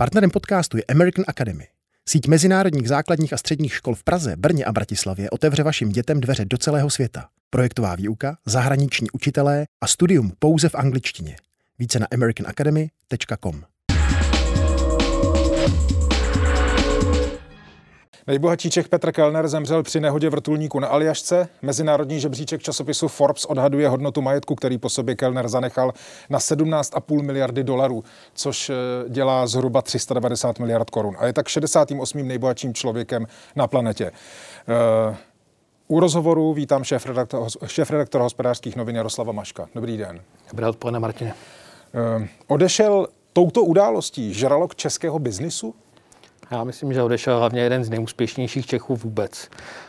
Partnerem podcastu je American Academy. Síť mezinárodních základních a středních škol v Praze, Brně a Bratislavě otevře vašim dětem dveře do celého světa. Projektová výuka, zahraniční učitelé a studium pouze v angličtině. Více na americanacademy.com. Nejbohatší Čech Petr Kellner zemřel při nehodě vrtulníku na Aljašce. Mezinárodní žebříček časopisu Forbes odhaduje hodnotu majetku, který po sobě Kellner zanechal na 17,5 miliardy dolarů, což eh, dělá zhruba 390 miliard korun. A je tak 68. nejbohatším člověkem na planetě. Uh, u rozhovoru vítám šéf-redaktora šéf hospodářských novin Jaroslava Maška. Dobrý den. Dobré odpoledne, Martine. Uh, odešel touto událostí žralok českého biznisu? Já myslím, že odešel hlavně jeden z nejúspěšnějších Čechů vůbec.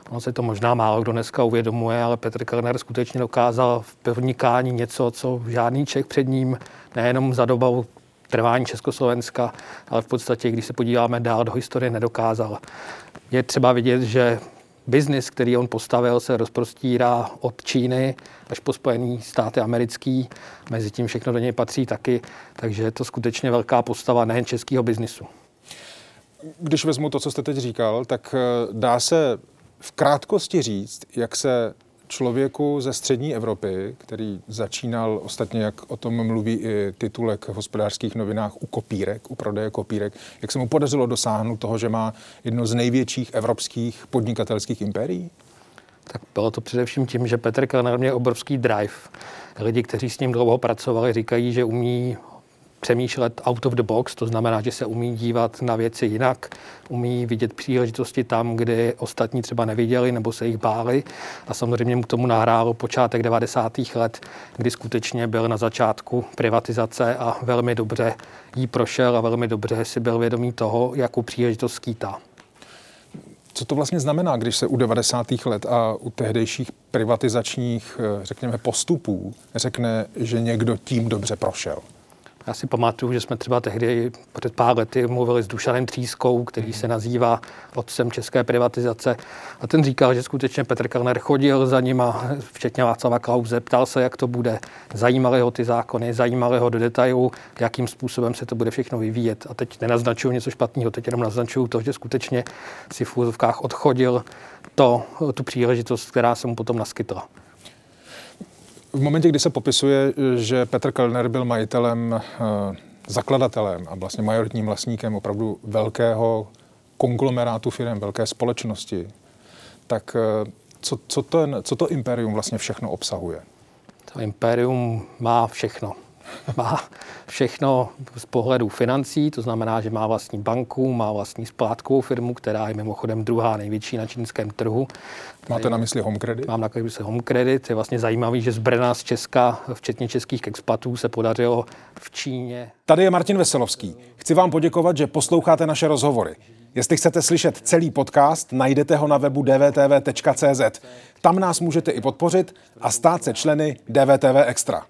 Ono se to možná málo kdo dneska uvědomuje, ale Petr Kellner skutečně dokázal v podnikání něco, co žádný Čech před ním nejenom za dobou trvání Československa, ale v podstatě, když se podíváme dál do historie, nedokázal. Je třeba vidět, že biznis, který on postavil, se rozprostírá od Číny až po Spojené státy americký. Mezi tím všechno do něj patří taky, takže je to skutečně velká postava nejen českého biznisu když vezmu to, co jste teď říkal, tak eh, dá se v krátkosti říct, jak se člověku ze střední Evropy, který začínal, ostatně jak o tom mluví i titulek v hospodářských novinách, u kopírek, u prodeje kopírek, jak se mu podařilo dosáhnout toho, že má jedno z největších evropských podnikatelských impérií? Tak bylo to především tím, že Petr Kellner měl obrovský drive. Lidi, kteří s ním dlouho pracovali, říkají, že umí přemýšlet out of the box, to znamená, že se umí dívat na věci jinak, umí vidět příležitosti tam, kde ostatní třeba neviděli nebo se jich báli. A samozřejmě mu k tomu nahrálo počátek 90. let, kdy skutečně byl na začátku privatizace a velmi dobře jí prošel a velmi dobře si byl vědomý toho, jakou příležitost skýtá. Co to vlastně znamená, když se u 90. let a u tehdejších privatizačních, eh, řekněme, postupů řekne, že někdo tím dobře prošel? Já si pamatuju, že jsme třeba tehdy před pár lety mluvili s Dušanem Třískou, který se nazývá otcem české privatizace. A ten říkal, že skutečně Petr Kellner chodil za nima, včetně Václava Klauze, ptal se, jak to bude. Zajímaly ho ty zákony, zajímaly ho do detailu, jakým způsobem se to bude všechno vyvíjet. A teď nenaznačuju něco špatného, teď jenom naznačuju to, že skutečně si v úzovkách odchodil to, tu příležitost, která se mu potom naskytla. V momentě, kdy se popisuje, že Petr Kellner byl majitelem, eh, zakladatelem a vlastně majoritním vlastníkem opravdu velkého konglomerátu firm, velké společnosti, tak eh, co, co, ten, co to impérium vlastně všechno obsahuje? To impérium má všechno má všechno z pohledu financí, to znamená, že má vlastní banku, má vlastní splátkovou firmu, která je mimochodem druhá největší na čínském trhu. Máte na mysli Home Credit? Mám na mysli Home Credit. Je vlastně zajímavý, že z Brna, z Česka, včetně českých expatů, se podařilo v Číně. Tady je Martin Veselovský. Chci vám poděkovat, že posloucháte naše rozhovory. Jestli chcete slyšet celý podcast, najdete ho na webu dvtv.cz. Tam nás můžete i podpořit a stát se členy DVTV Extra.